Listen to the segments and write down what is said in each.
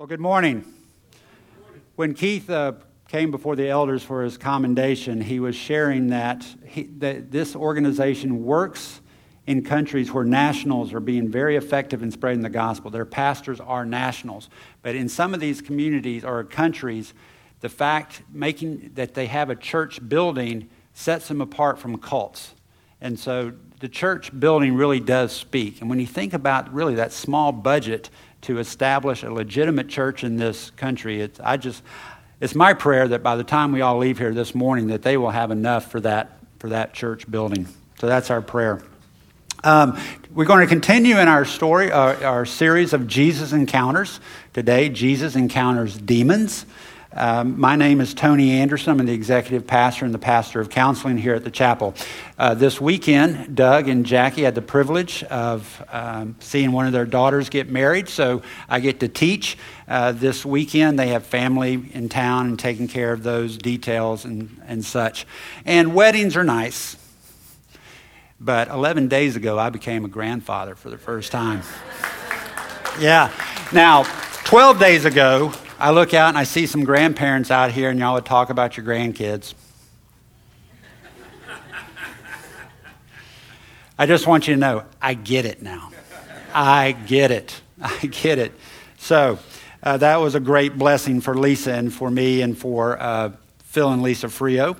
Well, good morning. When Keith uh, came before the elders for his commendation, he was sharing that, he, that this organization works in countries where nationals are being very effective in spreading the gospel. Their pastors are nationals. But in some of these communities or countries, the fact making that they have a church building sets them apart from cults. And so the church building really does speak. And when you think about really that small budget to establish a legitimate church in this country. It's, I just, it's my prayer that by the time we all leave here this morning, that they will have enough for that, for that church building. So that's our prayer. Um, we're going to continue in our story, our, our series of Jesus encounters. Today, Jesus encounters demons. Um, my name is Tony Anderson. I'm the executive pastor and the pastor of counseling here at the chapel. Uh, this weekend, Doug and Jackie had the privilege of um, seeing one of their daughters get married, so I get to teach. Uh, this weekend, they have family in town and taking care of those details and, and such. And weddings are nice, but 11 days ago, I became a grandfather for the first time. yeah. Now, 12 days ago, I look out and I see some grandparents out here, and y'all would talk about your grandkids. I just want you to know, I get it now. I get it. I get it. So uh, that was a great blessing for Lisa and for me and for uh, Phil and Lisa Frio.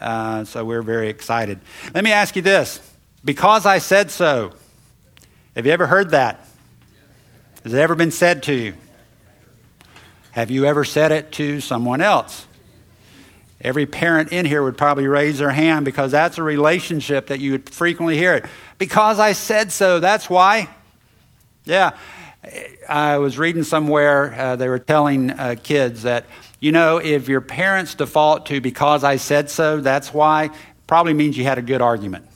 Uh, so we're very excited. Let me ask you this because I said so. Have you ever heard that? Has it ever been said to you? Have you ever said it to someone else? Every parent in here would probably raise their hand because that's a relationship that you would frequently hear it. Because I said so, that's why. Yeah. I was reading somewhere, uh, they were telling uh, kids that, you know, if your parents default to because I said so, that's why, probably means you had a good argument.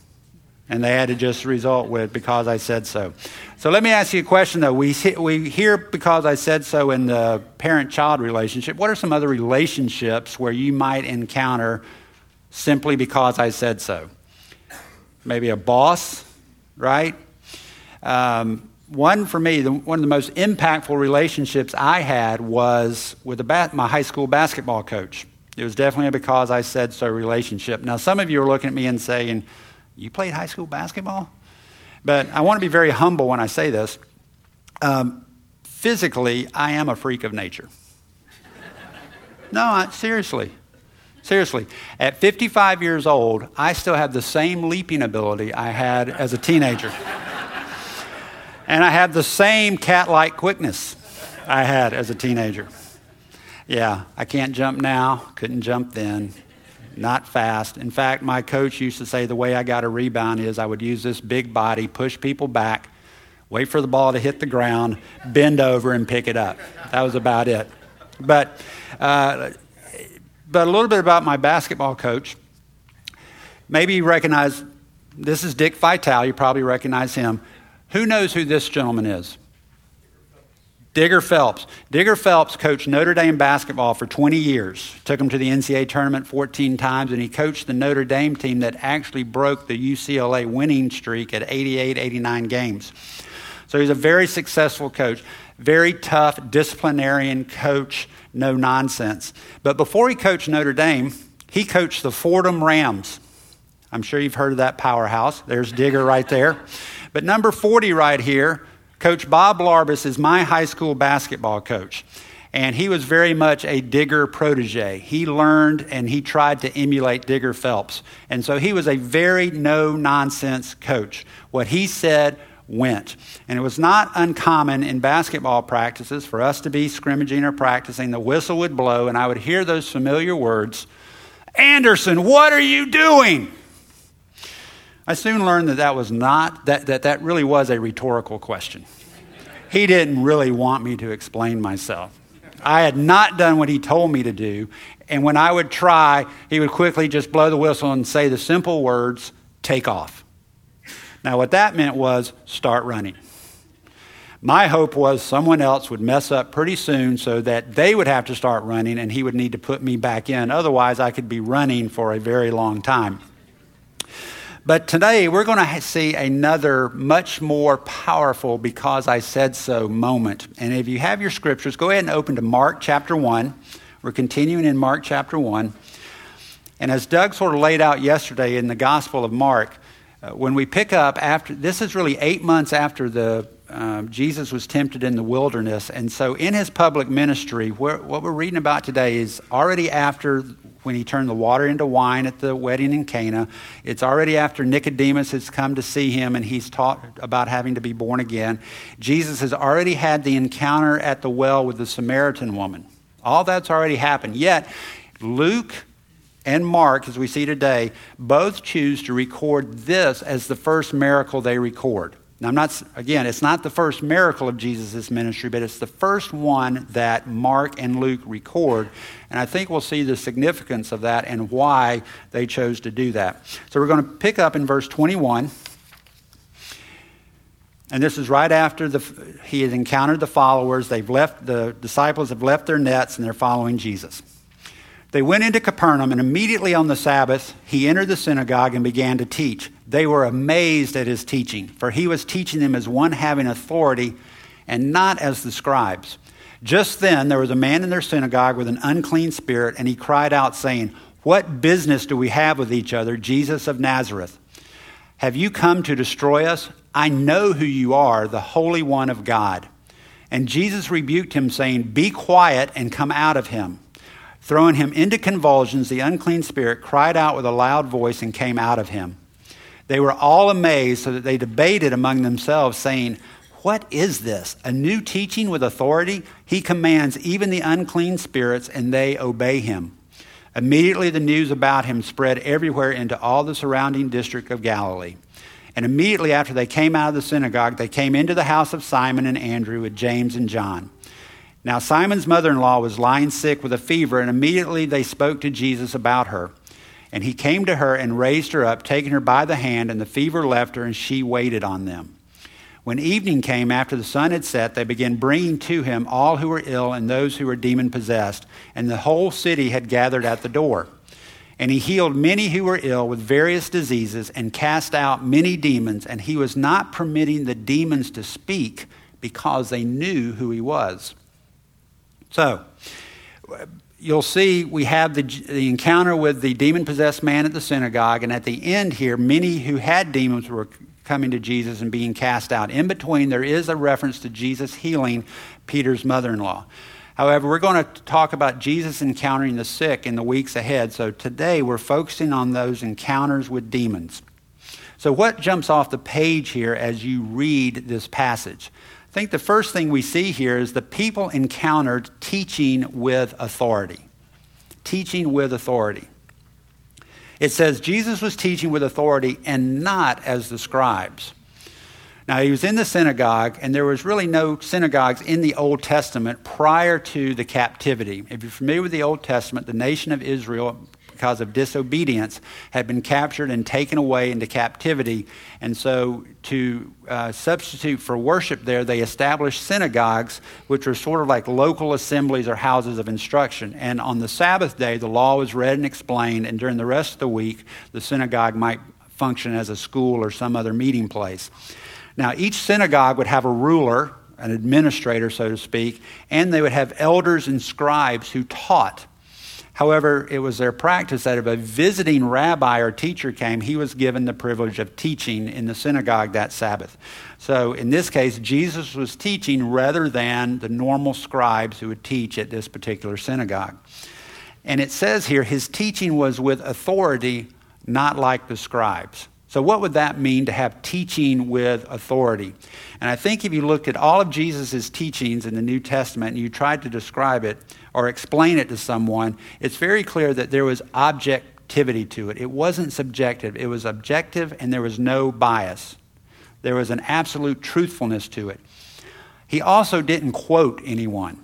And they had to just result with because I said so. So let me ask you a question though. We, we hear because I said so in the parent child relationship. What are some other relationships where you might encounter simply because I said so? Maybe a boss, right? Um, one for me, the, one of the most impactful relationships I had was with my high school basketball coach. It was definitely a because I said so relationship. Now, some of you are looking at me and saying, You played high school basketball? But I want to be very humble when I say this. Um, physically, I am a freak of nature. no, I, seriously. Seriously. At 55 years old, I still have the same leaping ability I had as a teenager. and I have the same cat like quickness I had as a teenager. Yeah, I can't jump now, couldn't jump then not fast. In fact, my coach used to say the way I got a rebound is I would use this big body, push people back, wait for the ball to hit the ground, bend over, and pick it up. That was about it. But, uh, but a little bit about my basketball coach. Maybe you recognize this is Dick Vitale. You probably recognize him. Who knows who this gentleman is? Digger Phelps. Digger Phelps coached Notre Dame basketball for 20 years. Took him to the NCAA tournament 14 times, and he coached the Notre Dame team that actually broke the UCLA winning streak at 88, 89 games. So he's a very successful coach, very tough disciplinarian coach, no nonsense. But before he coached Notre Dame, he coached the Fordham Rams. I'm sure you've heard of that powerhouse. There's Digger right there. But number 40 right here Coach Bob Larbus is my high school basketball coach. And he was very much a Digger protege. He learned and he tried to emulate Digger Phelps. And so he was a very no nonsense coach. What he said went. And it was not uncommon in basketball practices for us to be scrimmaging or practicing. The whistle would blow, and I would hear those familiar words Anderson, what are you doing? I soon learned that that was not, that, that, that really was a rhetorical question. He didn't really want me to explain myself. I had not done what he told me to do. And when I would try, he would quickly just blow the whistle and say the simple words, take off. Now, what that meant was start running. My hope was someone else would mess up pretty soon so that they would have to start running and he would need to put me back in. Otherwise, I could be running for a very long time. But today we're going to see another much more powerful because I said so moment. And if you have your scriptures, go ahead and open to Mark chapter 1. We're continuing in Mark chapter 1. And as Doug sort of laid out yesterday in the Gospel of Mark, uh, when we pick up after, this is really eight months after the um, Jesus was tempted in the wilderness. And so in his public ministry, what we're reading about today is already after when he turned the water into wine at the wedding in Cana. It's already after Nicodemus has come to see him and he's taught about having to be born again. Jesus has already had the encounter at the well with the Samaritan woman. All that's already happened. Yet, Luke and Mark, as we see today, both choose to record this as the first miracle they record. Now, I'm not, again, it's not the first miracle of Jesus' ministry, but it's the first one that Mark and Luke record. And I think we'll see the significance of that and why they chose to do that. So we're going to pick up in verse 21. And this is right after the, he has encountered the followers. They've left, the disciples have left their nets and they're following Jesus. They went into Capernaum, and immediately on the Sabbath, he entered the synagogue and began to teach. They were amazed at his teaching, for he was teaching them as one having authority and not as the scribes. Just then, there was a man in their synagogue with an unclean spirit, and he cried out, saying, What business do we have with each other, Jesus of Nazareth? Have you come to destroy us? I know who you are, the Holy One of God. And Jesus rebuked him, saying, Be quiet and come out of him. Throwing him into convulsions, the unclean spirit cried out with a loud voice and came out of him. They were all amazed, so that they debated among themselves, saying, What is this? A new teaching with authority? He commands even the unclean spirits, and they obey him. Immediately the news about him spread everywhere into all the surrounding district of Galilee. And immediately after they came out of the synagogue, they came into the house of Simon and Andrew with James and John. Now, Simon's mother in law was lying sick with a fever, and immediately they spoke to Jesus about her. And he came to her and raised her up, taking her by the hand, and the fever left her, and she waited on them. When evening came after the sun had set, they began bringing to him all who were ill and those who were demon possessed, and the whole city had gathered at the door. And he healed many who were ill with various diseases and cast out many demons, and he was not permitting the demons to speak because they knew who he was. So, you'll see we have the, the encounter with the demon possessed man at the synagogue, and at the end here, many who had demons were coming to Jesus and being cast out. In between, there is a reference to Jesus healing Peter's mother in law. However, we're going to talk about Jesus encountering the sick in the weeks ahead. So today we're focusing on those encounters with demons. So, what jumps off the page here as you read this passage? I think the first thing we see here is the people encountered teaching with authority. Teaching with authority. It says Jesus was teaching with authority and not as the scribes. Now, he was in the synagogue, and there was really no synagogues in the Old Testament prior to the captivity. If you're familiar with the Old Testament, the nation of Israel because of disobedience, had been captured and taken away into captivity. And so, to uh, substitute for worship there, they established synagogues, which were sort of like local assemblies or houses of instruction. And on the Sabbath day, the law was read and explained, and during the rest of the week, the synagogue might function as a school or some other meeting place. Now, each synagogue would have a ruler, an administrator, so to speak, and they would have elders and scribes who taught. However, it was their practice that if a visiting rabbi or teacher came, he was given the privilege of teaching in the synagogue that Sabbath. So in this case, Jesus was teaching rather than the normal scribes who would teach at this particular synagogue. And it says here, his teaching was with authority, not like the scribes. So, what would that mean to have teaching with authority? And I think if you looked at all of Jesus' teachings in the New Testament and you tried to describe it or explain it to someone, it's very clear that there was objectivity to it. It wasn't subjective, it was objective and there was no bias. There was an absolute truthfulness to it. He also didn't quote anyone.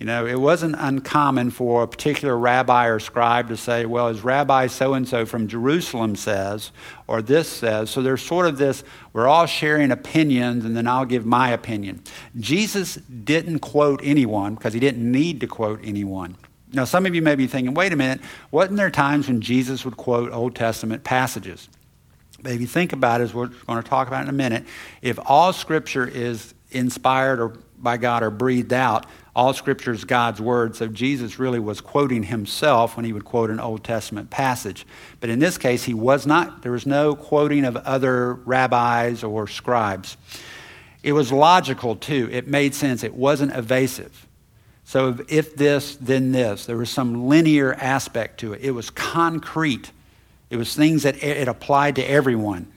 You know, it wasn't uncommon for a particular rabbi or scribe to say, well, as Rabbi so and so from Jerusalem says, or this says. So there's sort of this, we're all sharing opinions, and then I'll give my opinion. Jesus didn't quote anyone because he didn't need to quote anyone. Now, some of you may be thinking, wait a minute, wasn't there times when Jesus would quote Old Testament passages? But if you think about it, as we're going to talk about in a minute, if all Scripture is inspired or by God or breathed out, all Scripture is God's word. So Jesus really was quoting himself when he would quote an Old Testament passage. But in this case, he was not. There was no quoting of other rabbis or scribes. It was logical too. It made sense. It wasn't evasive. So if this, then this. There was some linear aspect to it. It was concrete. It was things that it applied to everyone.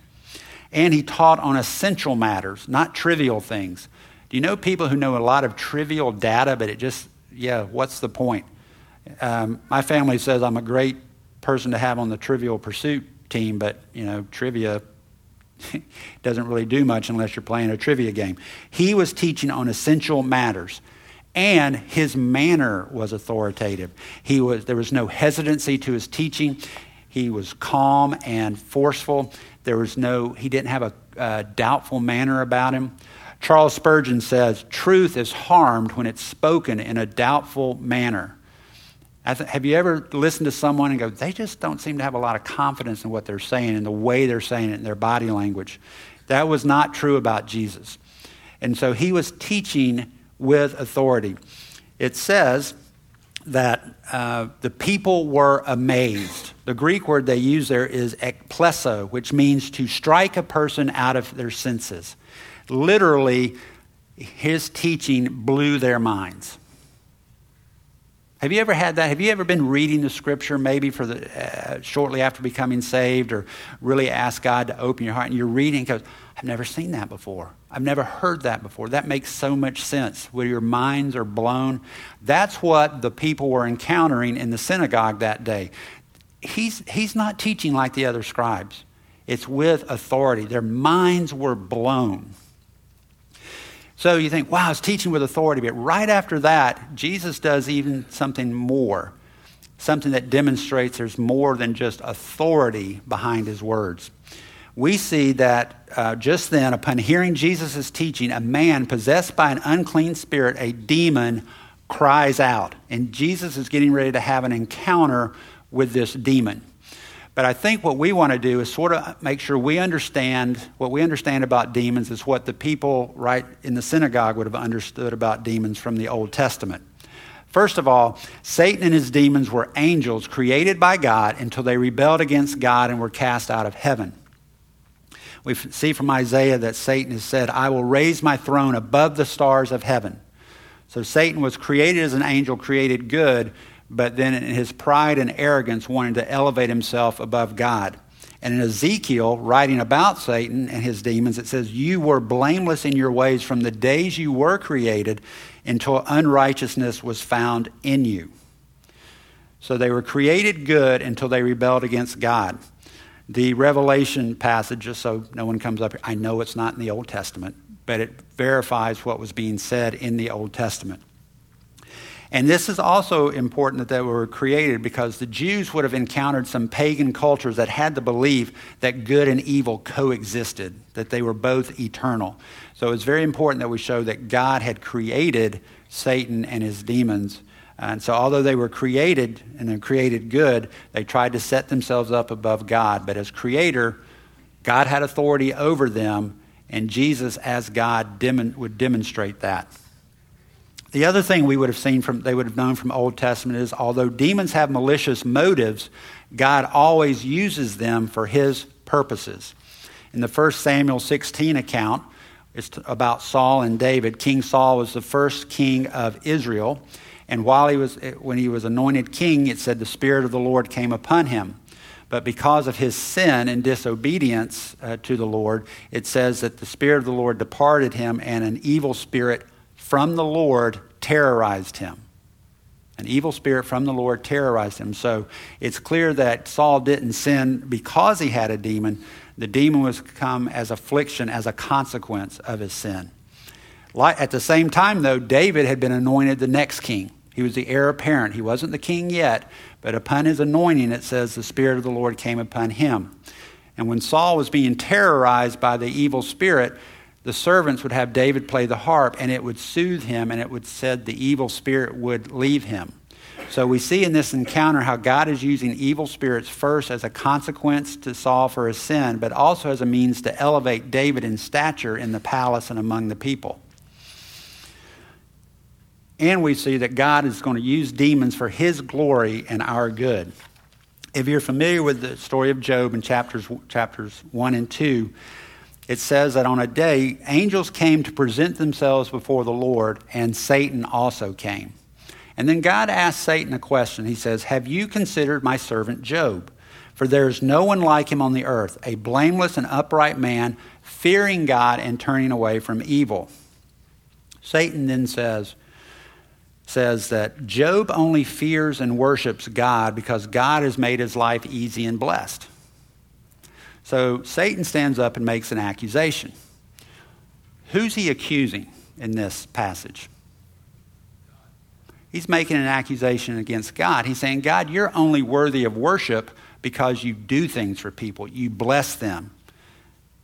And he taught on essential matters, not trivial things. Do you know people who know a lot of trivial data, but it just, yeah, what's the point? Um, my family says I'm a great person to have on the trivial pursuit team, but, you know, trivia doesn't really do much unless you're playing a trivia game. He was teaching on essential matters and his manner was authoritative. He was, there was no hesitancy to his teaching. He was calm and forceful. There was no, he didn't have a, a doubtful manner about him. Charles Spurgeon says, Truth is harmed when it's spoken in a doubtful manner. Have you ever listened to someone and go, they just don't seem to have a lot of confidence in what they're saying and the way they're saying it in their body language? That was not true about Jesus. And so he was teaching with authority. It says that uh, the people were amazed. The Greek word they use there is ekplesso, which means to strike a person out of their senses. Literally, his teaching blew their minds. Have you ever had that? Have you ever been reading the scripture maybe for the, uh, shortly after becoming saved or really asked God to open your heart and you're reading goes, I've never seen that before. I've never heard that before. That makes so much sense where your minds are blown. That's what the people were encountering in the synagogue that day. He's, he's not teaching like the other scribes. It's with authority. Their minds were blown. So you think, wow, it's teaching with authority. But right after that, Jesus does even something more, something that demonstrates there's more than just authority behind his words. We see that uh, just then, upon hearing Jesus' teaching, a man possessed by an unclean spirit, a demon, cries out. And Jesus is getting ready to have an encounter with this demon. But I think what we want to do is sort of make sure we understand what we understand about demons is what the people right in the synagogue would have understood about demons from the Old Testament. First of all, Satan and his demons were angels created by God until they rebelled against God and were cast out of heaven. We see from Isaiah that Satan has said, I will raise my throne above the stars of heaven. So Satan was created as an angel, created good, but then in his pride and arrogance wanting to elevate himself above God. And in Ezekiel, writing about Satan and his demons, it says, You were blameless in your ways from the days you were created until unrighteousness was found in you. So they were created good until they rebelled against God. The Revelation passage, just so no one comes up here, I know it's not in the Old Testament, but it verifies what was being said in the Old Testament. And this is also important that they were created because the Jews would have encountered some pagan cultures that had the belief that good and evil coexisted, that they were both eternal. So it's very important that we show that God had created Satan and his demons. And so, although they were created and they created good, they tried to set themselves up above God. But as creator, God had authority over them, and Jesus, as God, dem- would demonstrate that. The other thing we would have seen from, they would have known from Old Testament is although demons have malicious motives, God always uses them for his purposes. In the first Samuel 16 account, it's about Saul and David. King Saul was the first king of Israel. And while he was, when he was anointed king, it said the Spirit of the Lord came upon him. But because of his sin and disobedience uh, to the Lord, it says that the Spirit of the Lord departed him, and an evil spirit from the Lord terrorized him. An evil spirit from the Lord terrorized him. So it's clear that Saul didn't sin because he had a demon. The demon was come as affliction, as a consequence of his sin. At the same time, though, David had been anointed the next king. He was the heir apparent. He wasn't the king yet, but upon his anointing, it says the Spirit of the Lord came upon him. And when Saul was being terrorized by the evil spirit, the servants would have David play the harp and it would soothe him and it would said the evil spirit would leave him. So we see in this encounter how God is using evil spirits first as a consequence to Saul for his sin, but also as a means to elevate David in stature in the palace and among the people. And we see that God is going to use demons for his glory and our good. If you're familiar with the story of Job in chapters, chapters 1 and 2, it says that on a day, angels came to present themselves before the Lord, and Satan also came. And then God asked Satan a question. He says, Have you considered my servant Job? For there is no one like him on the earth, a blameless and upright man, fearing God and turning away from evil. Satan then says, says that Job only fears and worships God because God has made his life easy and blessed. So Satan stands up and makes an accusation. Who's he accusing in this passage? He's making an accusation against God. He's saying, God, you're only worthy of worship because you do things for people, you bless them.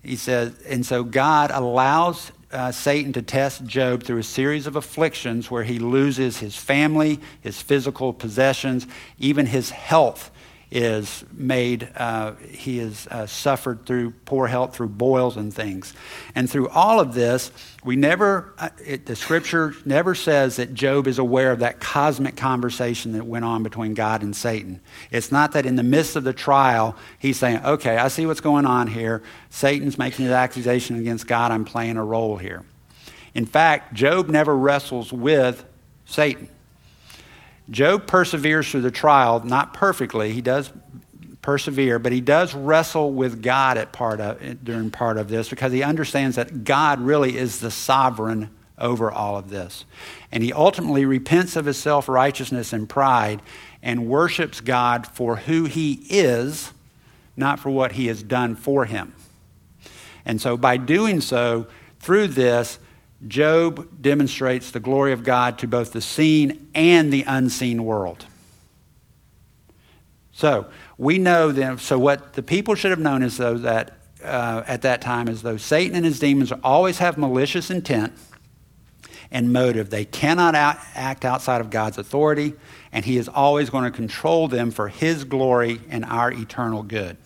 He says, and so God allows uh, Satan to test Job through a series of afflictions where he loses his family, his physical possessions, even his health is made, uh, he has uh, suffered through poor health, through boils and things. And through all of this, we never, uh, it, the scripture never says that Job is aware of that cosmic conversation that went on between God and Satan. It's not that in the midst of the trial, he's saying, okay, I see what's going on here. Satan's making an accusation against God. I'm playing a role here. In fact, Job never wrestles with Satan. Job perseveres through the trial, not perfectly. He does persevere, but he does wrestle with God at part of, during part of this because he understands that God really is the sovereign over all of this. And he ultimately repents of his self righteousness and pride and worships God for who he is, not for what he has done for him. And so by doing so, through this, Job demonstrates the glory of God to both the seen and the unseen world. So we know then. So what the people should have known is though that uh, at that time is though Satan and his demons always have malicious intent and motive. They cannot out, act outside of God's authority, and He is always going to control them for His glory and our eternal good.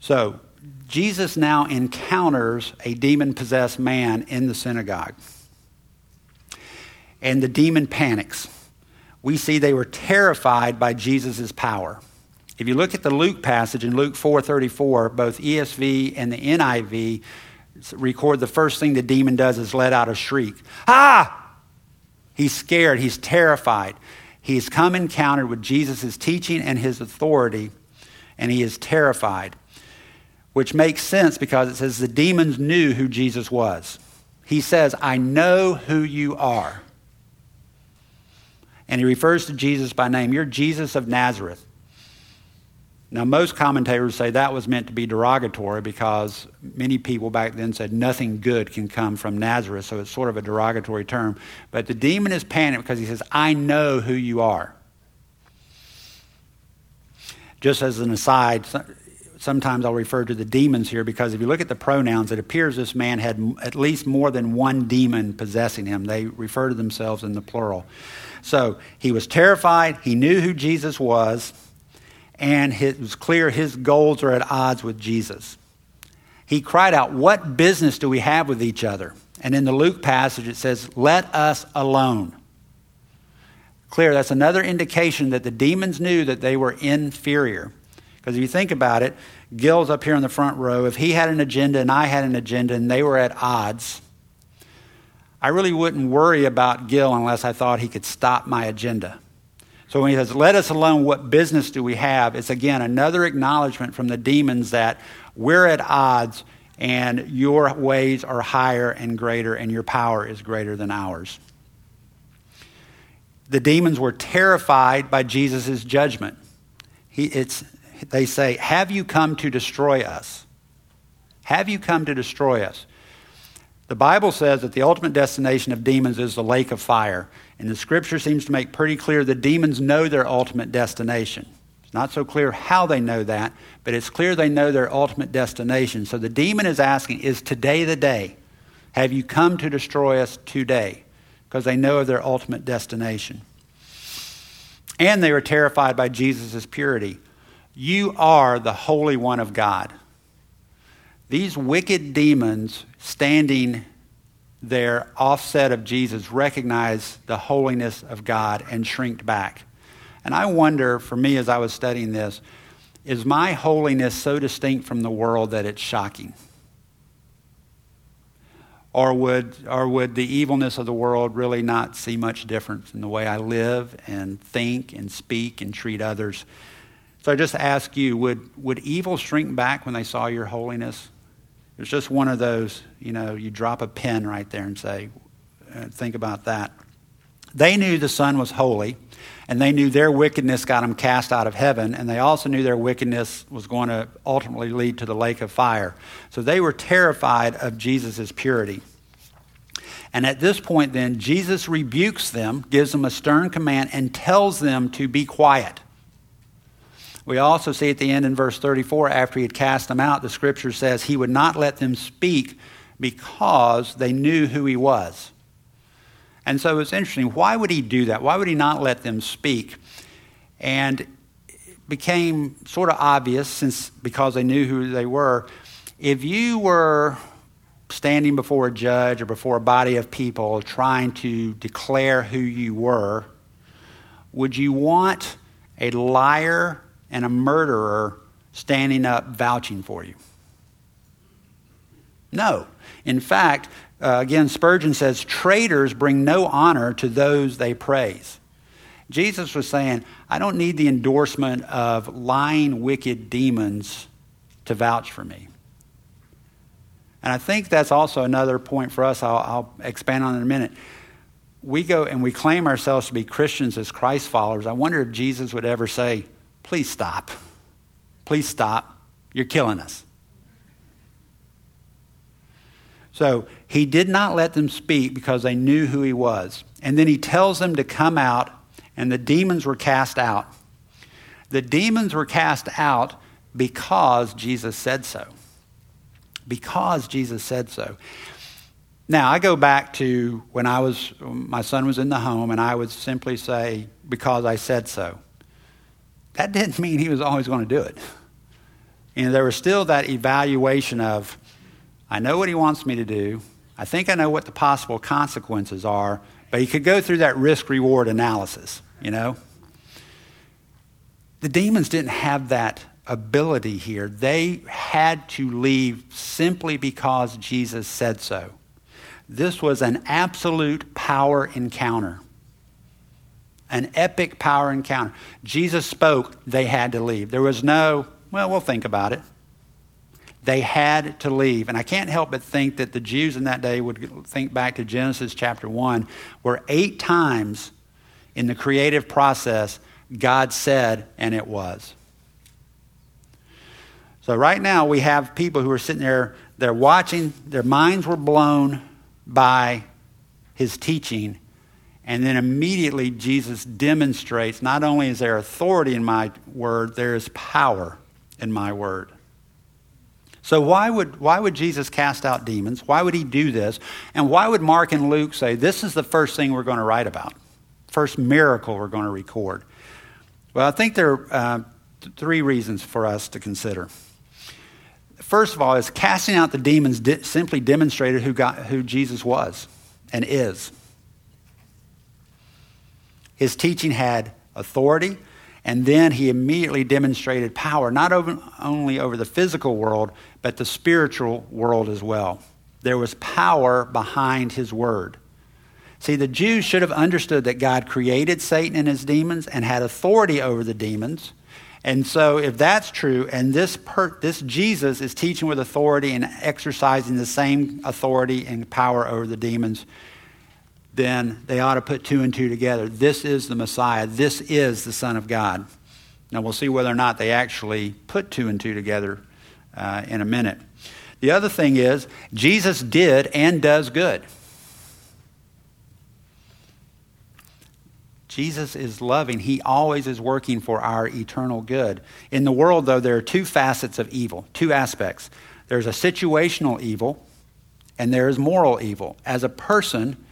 So Jesus now encounters a demon possessed man in the synagogue. And the demon panics. We see they were terrified by Jesus' power. If you look at the Luke passage in Luke 4:34, both ESV and the NIV record the first thing the demon does is let out a shriek. Ah! He's scared, he's terrified. He's come encountered with Jesus' teaching and his authority, and he is terrified which makes sense because it says the demons knew who Jesus was. He says, I know who you are. And he refers to Jesus by name. You're Jesus of Nazareth. Now, most commentators say that was meant to be derogatory because many people back then said nothing good can come from Nazareth, so it's sort of a derogatory term. But the demon is panicked because he says, I know who you are. Just as an aside, sometimes I'll refer to the demons here because if you look at the pronouns, it appears this man had at least more than one demon possessing him. They refer to themselves in the plural. So he was terrified. He knew who Jesus was, and it was clear his goals are at odds with Jesus. He cried out, What business do we have with each other? And in the Luke passage, it says, Let us alone. Clear, that's another indication that the demons knew that they were inferior. Because if you think about it, Gil's up here in the front row. If he had an agenda and I had an agenda and they were at odds, I really wouldn't worry about Gil unless I thought he could stop my agenda. So when he says, let us alone, what business do we have? It's again another acknowledgement from the demons that we're at odds and your ways are higher and greater and your power is greater than ours. The demons were terrified by Jesus' judgment. He, it's, they say, Have you come to destroy us? Have you come to destroy us? The Bible says that the ultimate destination of demons is the lake of fire. And the scripture seems to make pretty clear that demons know their ultimate destination. It's not so clear how they know that, but it's clear they know their ultimate destination. So the demon is asking, Is today the day? Have you come to destroy us today? Because they know of their ultimate destination. And they were terrified by Jesus' purity. You are the Holy One of God. These wicked demons standing there, offset of Jesus, recognize the holiness of God and shrink back. And I wonder, for me, as I was studying this, is my holiness so distinct from the world that it's shocking? Or would, or would the evilness of the world really not see much difference in the way I live and think and speak and treat others? So I just ask you would, would evil shrink back when they saw your holiness? It's just one of those, you know, you drop a pin right there and say, uh, think about that. They knew the Son was holy, and they knew their wickedness got them cast out of heaven, and they also knew their wickedness was going to ultimately lead to the lake of fire. So they were terrified of Jesus' purity. And at this point, then, Jesus rebukes them, gives them a stern command, and tells them to be quiet. We also see at the end in verse 34, after he had cast them out, the scripture says he would not let them speak because they knew who he was. And so it's interesting. Why would he do that? Why would he not let them speak? And it became sort of obvious since because they knew who they were. If you were standing before a judge or before a body of people trying to declare who you were, would you want a liar and a murderer standing up vouching for you? No. In fact, uh, again, Spurgeon says, traitors bring no honor to those they praise. Jesus was saying, I don't need the endorsement of lying, wicked demons to vouch for me. And I think that's also another point for us. I'll, I'll expand on in a minute. We go and we claim ourselves to be Christians as Christ followers. I wonder if Jesus would ever say, Please stop. Please stop. You're killing us. So he did not let them speak because they knew who he was. And then he tells them to come out, and the demons were cast out. The demons were cast out because Jesus said so. Because Jesus said so. Now, I go back to when I was, my son was in the home, and I would simply say, because I said so. That didn't mean he was always going to do it. And there was still that evaluation of, I know what he wants me to do. I think I know what the possible consequences are, but he could go through that risk reward analysis, you know? The demons didn't have that ability here. They had to leave simply because Jesus said so. This was an absolute power encounter. An epic power encounter. Jesus spoke, they had to leave. There was no, well, we'll think about it. They had to leave. And I can't help but think that the Jews in that day would think back to Genesis chapter 1, where eight times in the creative process, God said, and it was. So right now we have people who are sitting there, they're watching, their minds were blown by his teaching. And then immediately Jesus demonstrates not only is there authority in my word, there is power in my word. So, why would, why would Jesus cast out demons? Why would he do this? And why would Mark and Luke say, this is the first thing we're going to write about? First miracle we're going to record? Well, I think there are uh, th- three reasons for us to consider. First of all, is casting out the demons di- simply demonstrated who, God, who Jesus was and is. His teaching had authority, and then he immediately demonstrated power, not over, only over the physical world, but the spiritual world as well. There was power behind his word. See, the Jews should have understood that God created Satan and his demons and had authority over the demons. And so, if that's true, and this, per, this Jesus is teaching with authority and exercising the same authority and power over the demons, then they ought to put two and two together. This is the Messiah. This is the Son of God. Now, we'll see whether or not they actually put two and two together uh, in a minute. The other thing is, Jesus did and does good. Jesus is loving. He always is working for our eternal good. In the world, though, there are two facets of evil, two aspects. There's a situational evil, and there is moral evil. As a person,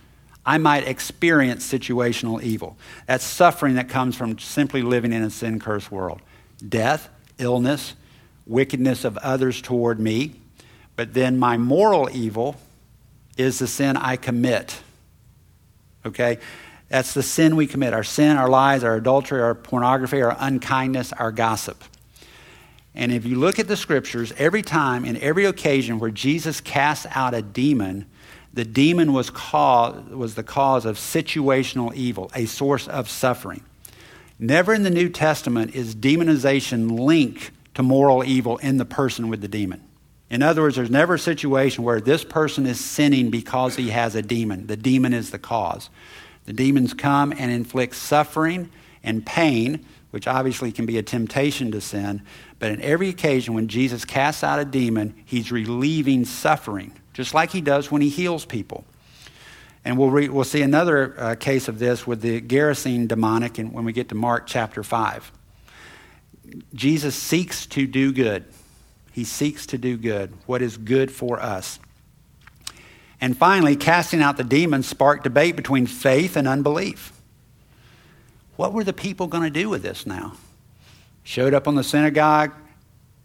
I might experience situational evil. That's suffering that comes from simply living in a sin cursed world. Death, illness, wickedness of others toward me. But then my moral evil is the sin I commit. Okay? That's the sin we commit our sin, our lies, our adultery, our pornography, our unkindness, our gossip. And if you look at the scriptures, every time, in every occasion where Jesus casts out a demon, the demon was, cause, was the cause of situational evil, a source of suffering. Never in the New Testament is demonization linked to moral evil in the person with the demon. In other words, there's never a situation where this person is sinning because he has a demon. The demon is the cause. The demons come and inflict suffering and pain, which obviously can be a temptation to sin. But in every occasion when Jesus casts out a demon, he's relieving suffering just like he does when he heals people. And we'll, re- we'll see another uh, case of this with the Gerasene demoniac in, when we get to Mark chapter 5. Jesus seeks to do good. He seeks to do good, what is good for us. And finally, casting out the demons sparked debate between faith and unbelief. What were the people going to do with this now? Showed up on the synagogue,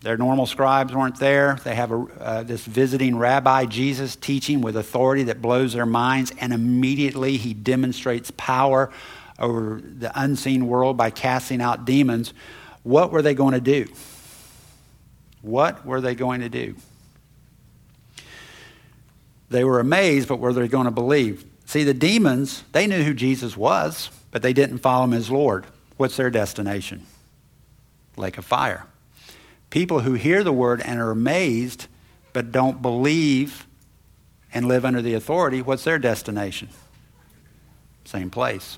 their normal scribes weren't there. They have a, uh, this visiting rabbi, Jesus, teaching with authority that blows their minds, and immediately he demonstrates power over the unseen world by casting out demons. What were they going to do? What were they going to do? They were amazed, but were they going to believe? See, the demons, they knew who Jesus was, but they didn't follow him as Lord. What's their destination? Lake of fire. People who hear the word and are amazed but don't believe and live under the authority, what's their destination? Same place.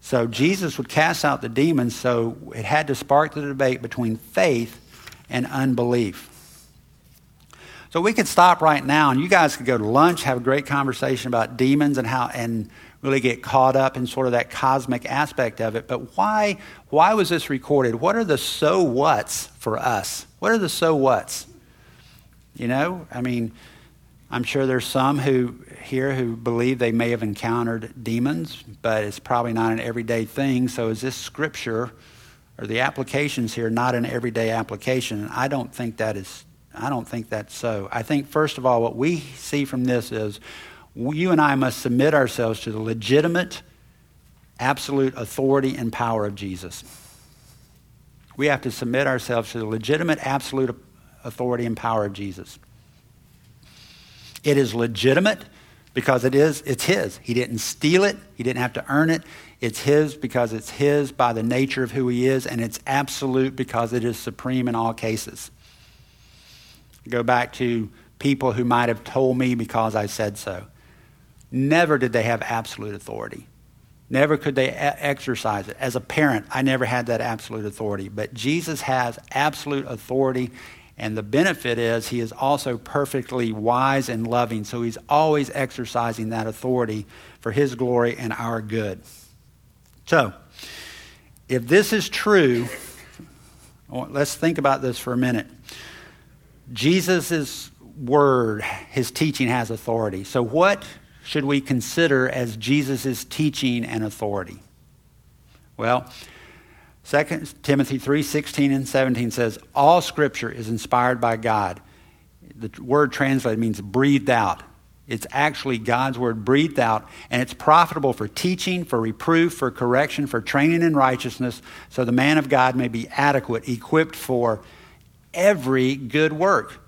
So Jesus would cast out the demons, so it had to spark the debate between faith and unbelief. So we could stop right now and you guys could go to lunch, have a great conversation about demons and how and really get caught up in sort of that cosmic aspect of it. But why, why was this recorded? What are the so whats for us? What are the so whats? You know, I mean, I'm sure there's some who here who believe they may have encountered demons, but it's probably not an everyday thing. So is this scripture or the applications here not an everyday application? And I don't think that is I don't think that's so. I think first of all what we see from this is you and I must submit ourselves to the legitimate, absolute authority and power of Jesus. We have to submit ourselves to the legitimate, absolute authority and power of Jesus. It is legitimate because it is it's his. He didn't steal it, he didn't have to earn it. It's his because it's his by the nature of who he is, and it's absolute because it is supreme in all cases. Go back to people who might have told me because I said so. Never did they have absolute authority. Never could they exercise it. As a parent, I never had that absolute authority. But Jesus has absolute authority, and the benefit is he is also perfectly wise and loving, so he's always exercising that authority for his glory and our good. So, if this is true, let's think about this for a minute. Jesus' word, his teaching has authority. So, what should we consider as Jesus' teaching and authority? Well, 2 Timothy 3 16 and 17 says, All scripture is inspired by God. The word translated means breathed out. It's actually God's word breathed out, and it's profitable for teaching, for reproof, for correction, for training in righteousness, so the man of God may be adequate, equipped for every good work.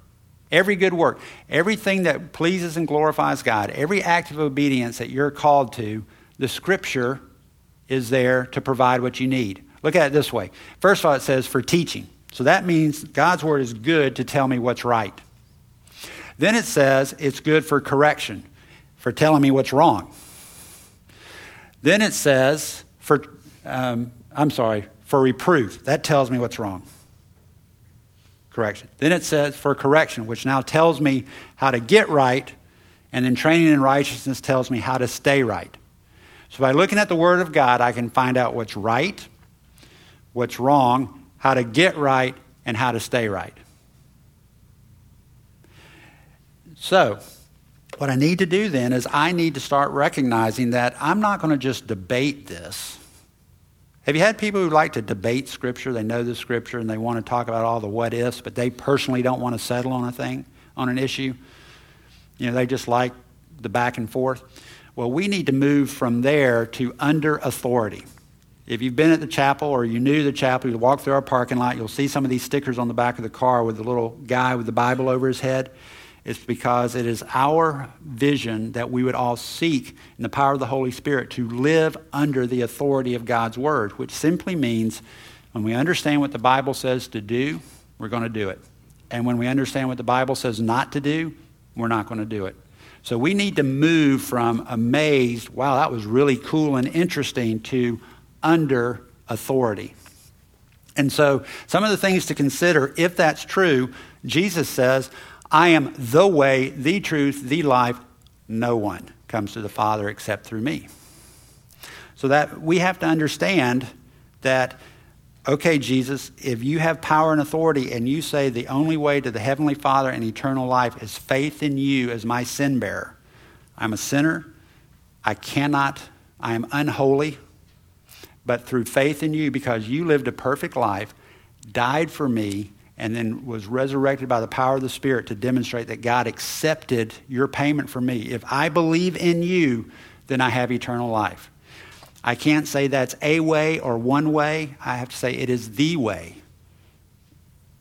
Every good work, everything that pleases and glorifies God, every act of obedience that you're called to, the scripture is there to provide what you need. Look at it this way. First of all, it says for teaching. So that means God's word is good to tell me what's right. Then it says it's good for correction, for telling me what's wrong. Then it says for, um, I'm sorry, for reproof. That tells me what's wrong correction. Then it says for correction, which now tells me how to get right, and then training in righteousness tells me how to stay right. So by looking at the Word of God, I can find out what's right, what's wrong, how to get right, and how to stay right. So, what I need to do then is I need to start recognizing that I'm not going to just debate this. Have you had people who like to debate Scripture? They know the Scripture and they want to talk about all the what ifs, but they personally don't want to settle on a thing, on an issue? You know, they just like the back and forth. Well, we need to move from there to under authority. If you've been at the chapel or you knew the chapel, you walk through our parking lot, you'll see some of these stickers on the back of the car with the little guy with the Bible over his head. It's because it is our vision that we would all seek in the power of the Holy Spirit to live under the authority of God's Word, which simply means when we understand what the Bible says to do, we're going to do it. And when we understand what the Bible says not to do, we're not going to do it. So we need to move from amazed, wow, that was really cool and interesting, to under authority. And so, some of the things to consider, if that's true, Jesus says, I am the way, the truth, the life. No one comes to the Father except through me. So that we have to understand that, okay, Jesus, if you have power and authority and you say the only way to the Heavenly Father and eternal life is faith in you as my sin bearer, I'm a sinner. I cannot, I am unholy but through faith in you, because you lived a perfect life, died for me, and then was resurrected by the power of the Spirit to demonstrate that God accepted your payment for me. If I believe in you, then I have eternal life. I can't say that's a way or one way. I have to say it is the way.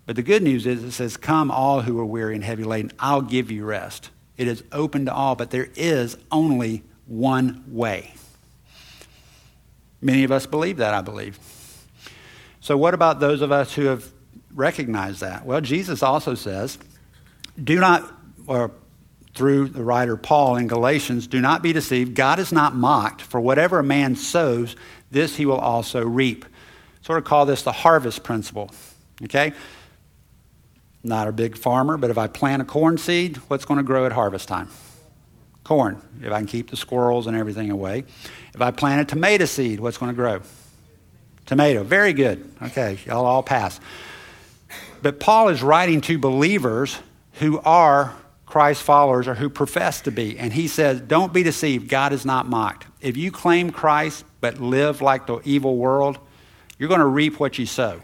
But the good news is it says, Come, all who are weary and heavy laden, I'll give you rest. It is open to all, but there is only one way. Many of us believe that, I believe. So, what about those of us who have recognized that? Well, Jesus also says, do not, or through the writer Paul in Galatians, do not be deceived. God is not mocked, for whatever a man sows, this he will also reap. Sort of call this the harvest principle. Okay? Not a big farmer, but if I plant a corn seed, what's going to grow at harvest time? Corn, if I can keep the squirrels and everything away. If I plant a tomato seed, what's going to grow? Tomato. Very good. Okay, y'all all pass. But Paul is writing to believers who are Christ followers or who profess to be. And he says, Don't be deceived. God is not mocked. If you claim Christ but live like the evil world, you're going to reap what you sow.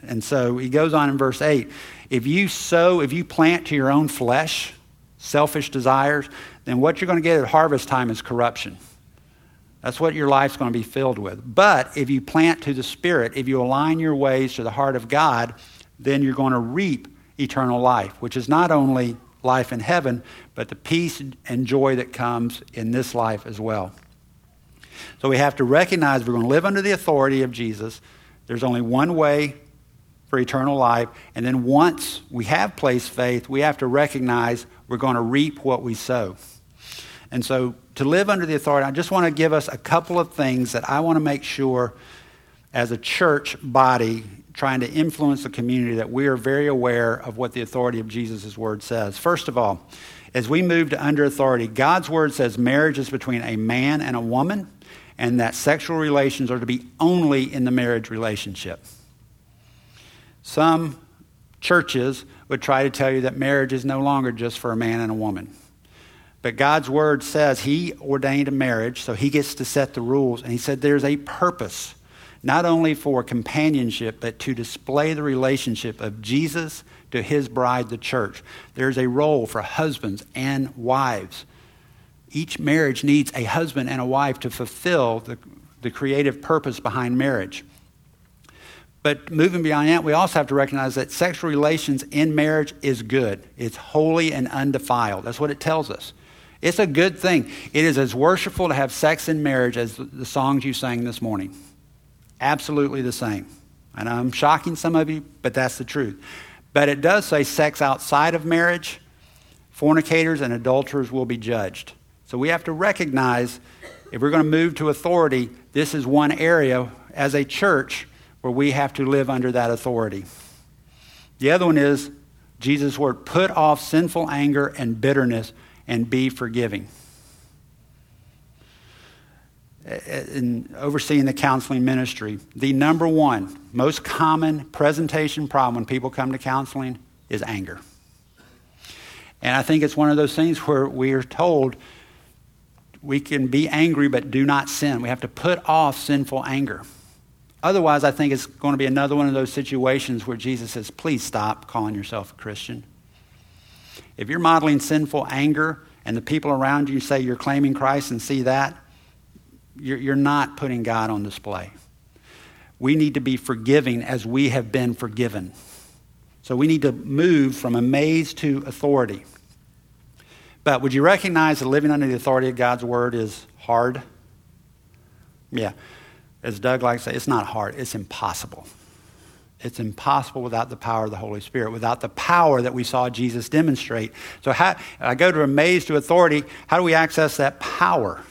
And so he goes on in verse 8 if you sow, if you plant to your own flesh, selfish desires, then what you're going to get at harvest time is corruption. That's what your life's going to be filled with. But if you plant to the Spirit, if you align your ways to the heart of God, then you're going to reap eternal life, which is not only life in heaven, but the peace and joy that comes in this life as well. So we have to recognize we're going to live under the authority of Jesus. There's only one way for eternal life. And then once we have placed faith, we have to recognize we're going to reap what we sow. And so to live under the authority, I just want to give us a couple of things that I want to make sure as a church body trying to influence the community that we are very aware of what the authority of Jesus' word says. First of all, as we move to under authority, God's word says marriage is between a man and a woman, and that sexual relations are to be only in the marriage relationship. Some churches would try to tell you that marriage is no longer just for a man and a woman. But God's word says He ordained a marriage, so He gets to set the rules. And He said there's a purpose, not only for companionship, but to display the relationship of Jesus to His bride, the church. There's a role for husbands and wives. Each marriage needs a husband and a wife to fulfill the, the creative purpose behind marriage. But moving beyond that, we also have to recognize that sexual relations in marriage is good. It's holy and undefiled. That's what it tells us. It's a good thing. It is as worshipful to have sex in marriage as the songs you sang this morning. Absolutely the same. And I'm shocking some of you, but that's the truth. But it does say sex outside of marriage, fornicators and adulterers will be judged. So we have to recognize if we're going to move to authority, this is one area as a church where we have to live under that authority. The other one is Jesus' word put off sinful anger and bitterness and be forgiving. In overseeing the counseling ministry, the number one most common presentation problem when people come to counseling is anger. And I think it's one of those things where we are told we can be angry but do not sin. We have to put off sinful anger. Otherwise, I think it's going to be another one of those situations where Jesus says, please stop calling yourself a Christian. If you're modeling sinful anger and the people around you say you're claiming Christ and see that, you're, you're not putting God on display. We need to be forgiving as we have been forgiven. So we need to move from amaze to authority. But would you recognize that living under the authority of God's word is hard? Yeah. As Doug likes to say, it's not hard, it's impossible. It's impossible without the power of the Holy Spirit, without the power that we saw Jesus demonstrate. So, how, I go to amaze to authority. How do we access that power?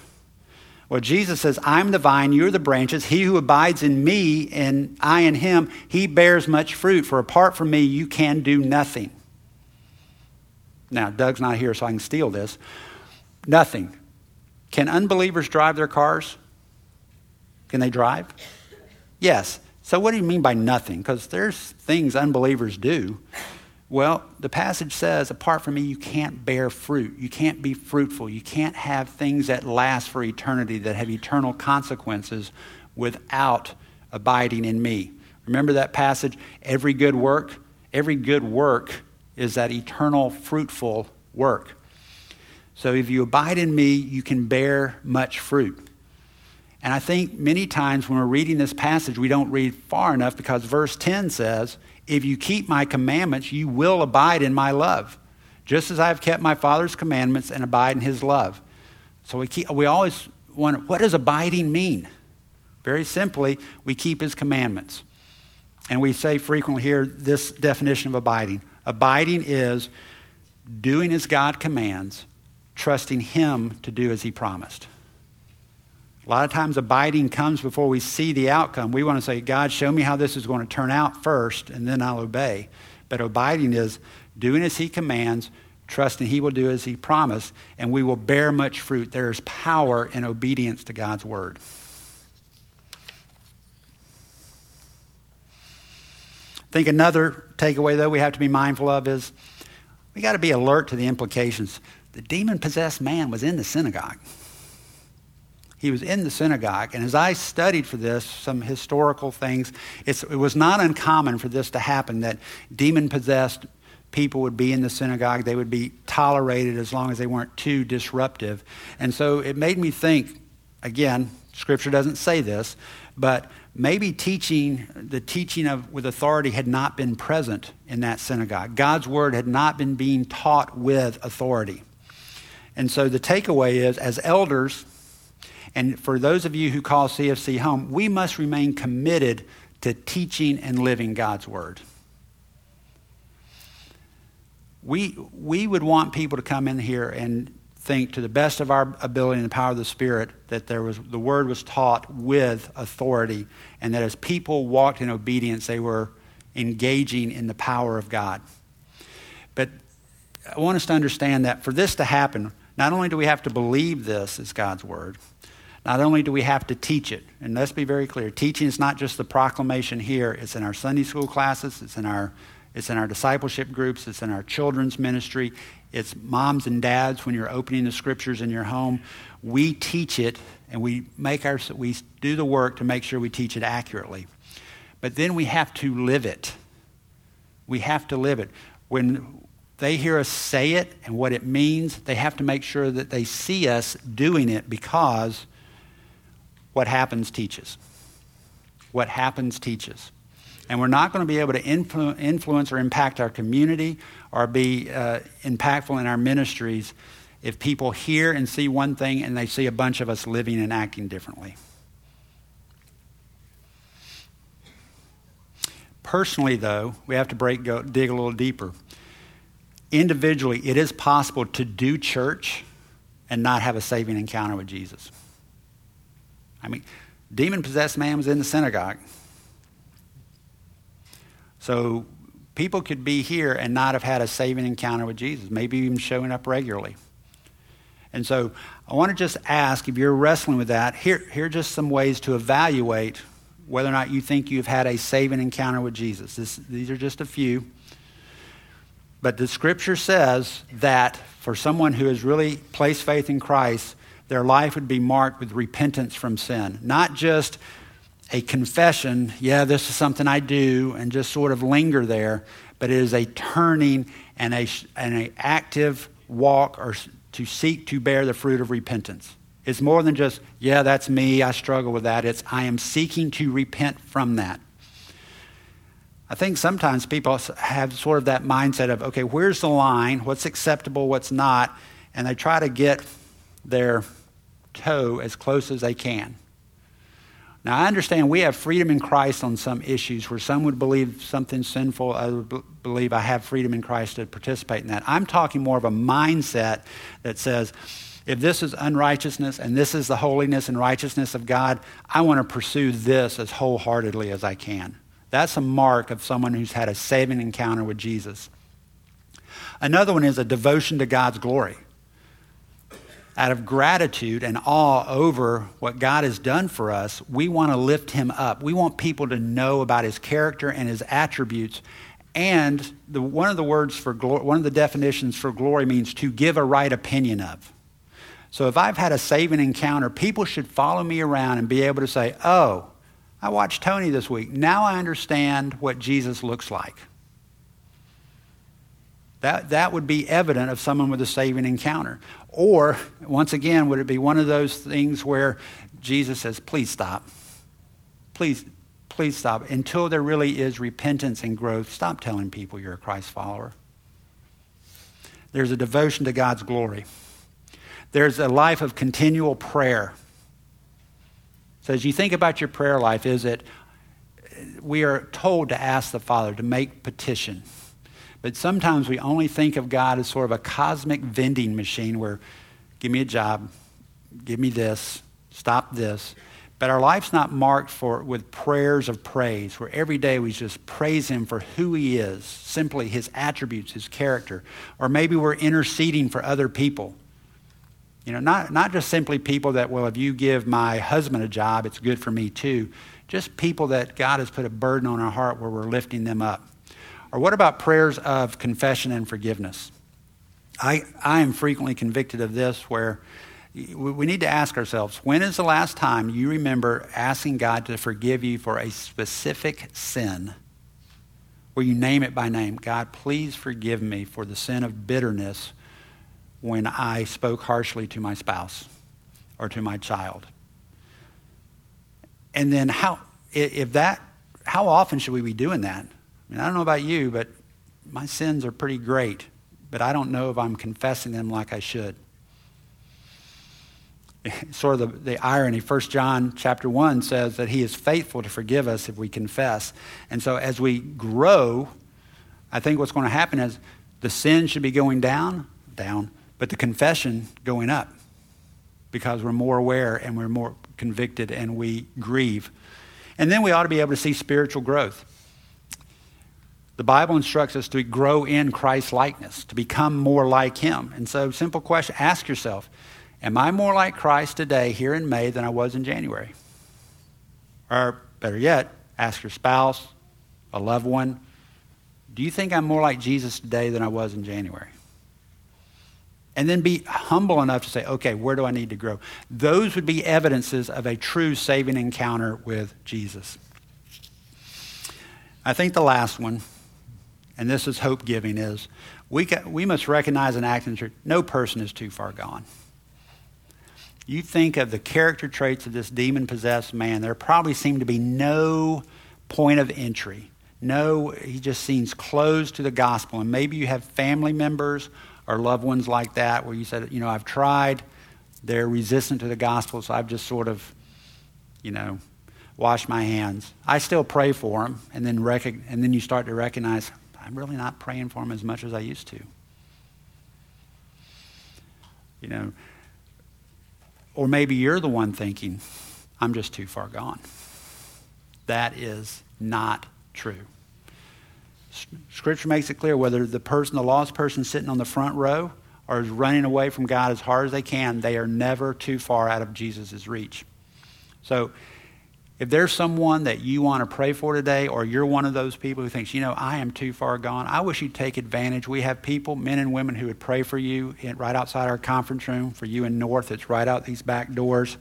Well, Jesus says, I'm the vine, you're the branches. He who abides in me and I in him, he bears much fruit. For apart from me, you can do nothing. Now, Doug's not here, so I can steal this. Nothing. Can unbelievers drive their cars? Can they drive? Yes. So, what do you mean by nothing? Because there's things unbelievers do. Well, the passage says, apart from me, you can't bear fruit. You can't be fruitful. You can't have things that last for eternity, that have eternal consequences without abiding in me. Remember that passage? Every good work, every good work is that eternal, fruitful work. So if you abide in me, you can bear much fruit. And I think many times when we're reading this passage, we don't read far enough because verse 10 says, If you keep my commandments, you will abide in my love, just as I have kept my Father's commandments and abide in his love. So we, keep, we always wonder, what does abiding mean? Very simply, we keep his commandments. And we say frequently here this definition of abiding abiding is doing as God commands, trusting him to do as he promised. A lot of times, abiding comes before we see the outcome. We want to say, God, show me how this is going to turn out first, and then I'll obey. But abiding is doing as He commands, trusting He will do as He promised, and we will bear much fruit. There is power in obedience to God's word. I think another takeaway, though, we have to be mindful of is we got to be alert to the implications. The demon possessed man was in the synagogue he was in the synagogue. And as I studied for this, some historical things, it was not uncommon for this to happen that demon possessed people would be in the synagogue. They would be tolerated as long as they weren't too disruptive. And so it made me think again, scripture doesn't say this, but maybe teaching, the teaching of with authority had not been present in that synagogue. God's word had not been being taught with authority. And so the takeaway is as elders, and for those of you who call CFC home, we must remain committed to teaching and living God's Word. We, we would want people to come in here and think to the best of our ability and the power of the Spirit that there was, the Word was taught with authority, and that as people walked in obedience, they were engaging in the power of God. But I want us to understand that for this to happen, not only do we have to believe this is God's Word, not only do we have to teach it, and let's be very clear, teaching is not just the proclamation here, it's in our Sunday school classes, it's in our, it's in our discipleship groups, it's in our children's ministry, it's moms and dads when you're opening the scriptures in your home. We teach it and we make our we do the work to make sure we teach it accurately. But then we have to live it. We have to live it. When they hear us say it and what it means, they have to make sure that they see us doing it because what happens teaches. What happens teaches. And we're not going to be able to influ- influence or impact our community or be uh, impactful in our ministries if people hear and see one thing and they see a bunch of us living and acting differently. Personally, though, we have to break, go, dig a little deeper. Individually, it is possible to do church and not have a saving encounter with Jesus. I mean, demon possessed man was in the synagogue. So people could be here and not have had a saving encounter with Jesus, maybe even showing up regularly. And so I want to just ask if you're wrestling with that, here, here are just some ways to evaluate whether or not you think you've had a saving encounter with Jesus. This, these are just a few. But the scripture says that for someone who has really placed faith in Christ, their life would be marked with repentance from sin. Not just a confession, yeah, this is something I do, and just sort of linger there, but it is a turning and a, and a active walk or to seek to bear the fruit of repentance. It's more than just, yeah, that's me, I struggle with that. It's, I am seeking to repent from that. I think sometimes people have sort of that mindset of, okay, where's the line? What's acceptable? What's not? And they try to get their toe as close as they can. Now, I understand we have freedom in Christ on some issues where some would believe something sinful, others would believe I have freedom in Christ to participate in that. I'm talking more of a mindset that says, if this is unrighteousness and this is the holiness and righteousness of God, I want to pursue this as wholeheartedly as I can. That's a mark of someone who's had a saving encounter with Jesus. Another one is a devotion to God's glory. Out of gratitude and awe over what God has done for us, we want to lift him up. We want people to know about his character and his attributes. And the, one of the words for glory, one of the definitions for glory means to give a right opinion of. So if I've had a saving encounter, people should follow me around and be able to say, oh, I watched Tony this week. Now I understand what Jesus looks like. That, that would be evident of someone with a saving encounter. Or, once again, would it be one of those things where Jesus says, please stop. Please, please stop. Until there really is repentance and growth, stop telling people you're a Christ follower. There's a devotion to God's glory. There's a life of continual prayer. So as you think about your prayer life, is it we are told to ask the Father to make petition. But sometimes we only think of God as sort of a cosmic vending machine where give me a job, give me this, stop this. But our life's not marked for with prayers of praise, where every day we just praise him for who he is, simply his attributes, his character. Or maybe we're interceding for other people. You know, not, not just simply people that, well, if you give my husband a job, it's good for me too. Just people that God has put a burden on our heart where we're lifting them up. Or what about prayers of confession and forgiveness? I, I am frequently convicted of this where we need to ask ourselves when is the last time you remember asking God to forgive you for a specific sin where you name it by name? God, please forgive me for the sin of bitterness when I spoke harshly to my spouse or to my child. And then how if that how often should we be doing that? I mean, I don't know about you, but my sins are pretty great, but I don't know if I'm confessing them like I should. Sort of the, the irony, 1 John chapter 1 says that he is faithful to forgive us if we confess. And so as we grow, I think what's going to happen is the sin should be going down, down, but the confession going up because we're more aware and we're more convicted and we grieve. And then we ought to be able to see spiritual growth. The Bible instructs us to grow in Christ's likeness, to become more like Him. And so, simple question ask yourself Am I more like Christ today, here in May, than I was in January? Or better yet, ask your spouse, a loved one, Do you think I'm more like Jesus today than I was in January? and then be humble enough to say, okay, where do I need to grow? Those would be evidences of a true saving encounter with Jesus. I think the last one, and this is hope giving, is we, ca- we must recognize and act in. No person is too far gone. You think of the character traits of this demon possessed man, there probably seem to be no point of entry. No, he just seems closed to the gospel. And maybe you have family members or loved ones like that where you said, you know, I've tried, they're resistant to the gospel, so I've just sort of, you know, washed my hands. I still pray for them, and then, rec- and then you start to recognize, I'm really not praying for them as much as I used to. You know, or maybe you're the one thinking, I'm just too far gone. That is not true. Scripture makes it clear whether the person, the lost person sitting on the front row or is running away from God as hard as they can, they are never too far out of Jesus' reach. So If there's someone that you want to pray for today, or you're one of those people who thinks, you know, I am too far gone, I wish you'd take advantage. We have people, men and women, who would pray for you right outside our conference room. For you in North, it's right out these back doors.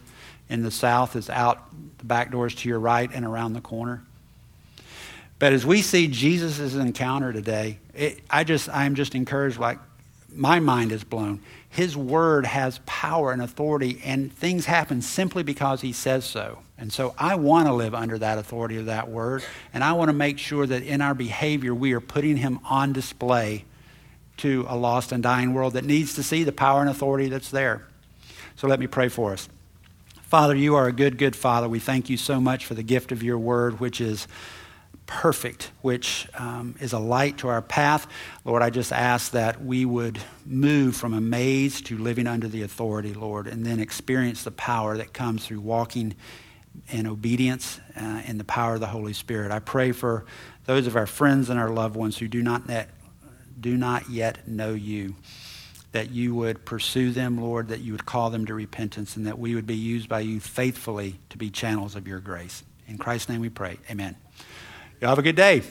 In the South, it's out the back doors to your right and around the corner. But as we see Jesus' encounter today, it, I just, I'm just encouraged, like, my mind is blown. His word has power and authority, and things happen simply because he says so. And so I want to live under that authority of that word. And I want to make sure that in our behavior, we are putting him on display to a lost and dying world that needs to see the power and authority that's there. So let me pray for us. Father, you are a good, good Father. We thank you so much for the gift of your word, which is perfect, which um, is a light to our path. Lord, I just ask that we would move from amaze to living under the authority, Lord, and then experience the power that comes through walking in obedience uh, in the power of the Holy Spirit. I pray for those of our friends and our loved ones who do not, net, do not yet know you, that you would pursue them, Lord, that you would call them to repentance, and that we would be used by you faithfully to be channels of your grace. In Christ's name we pray. Amen. Y'all have a good day.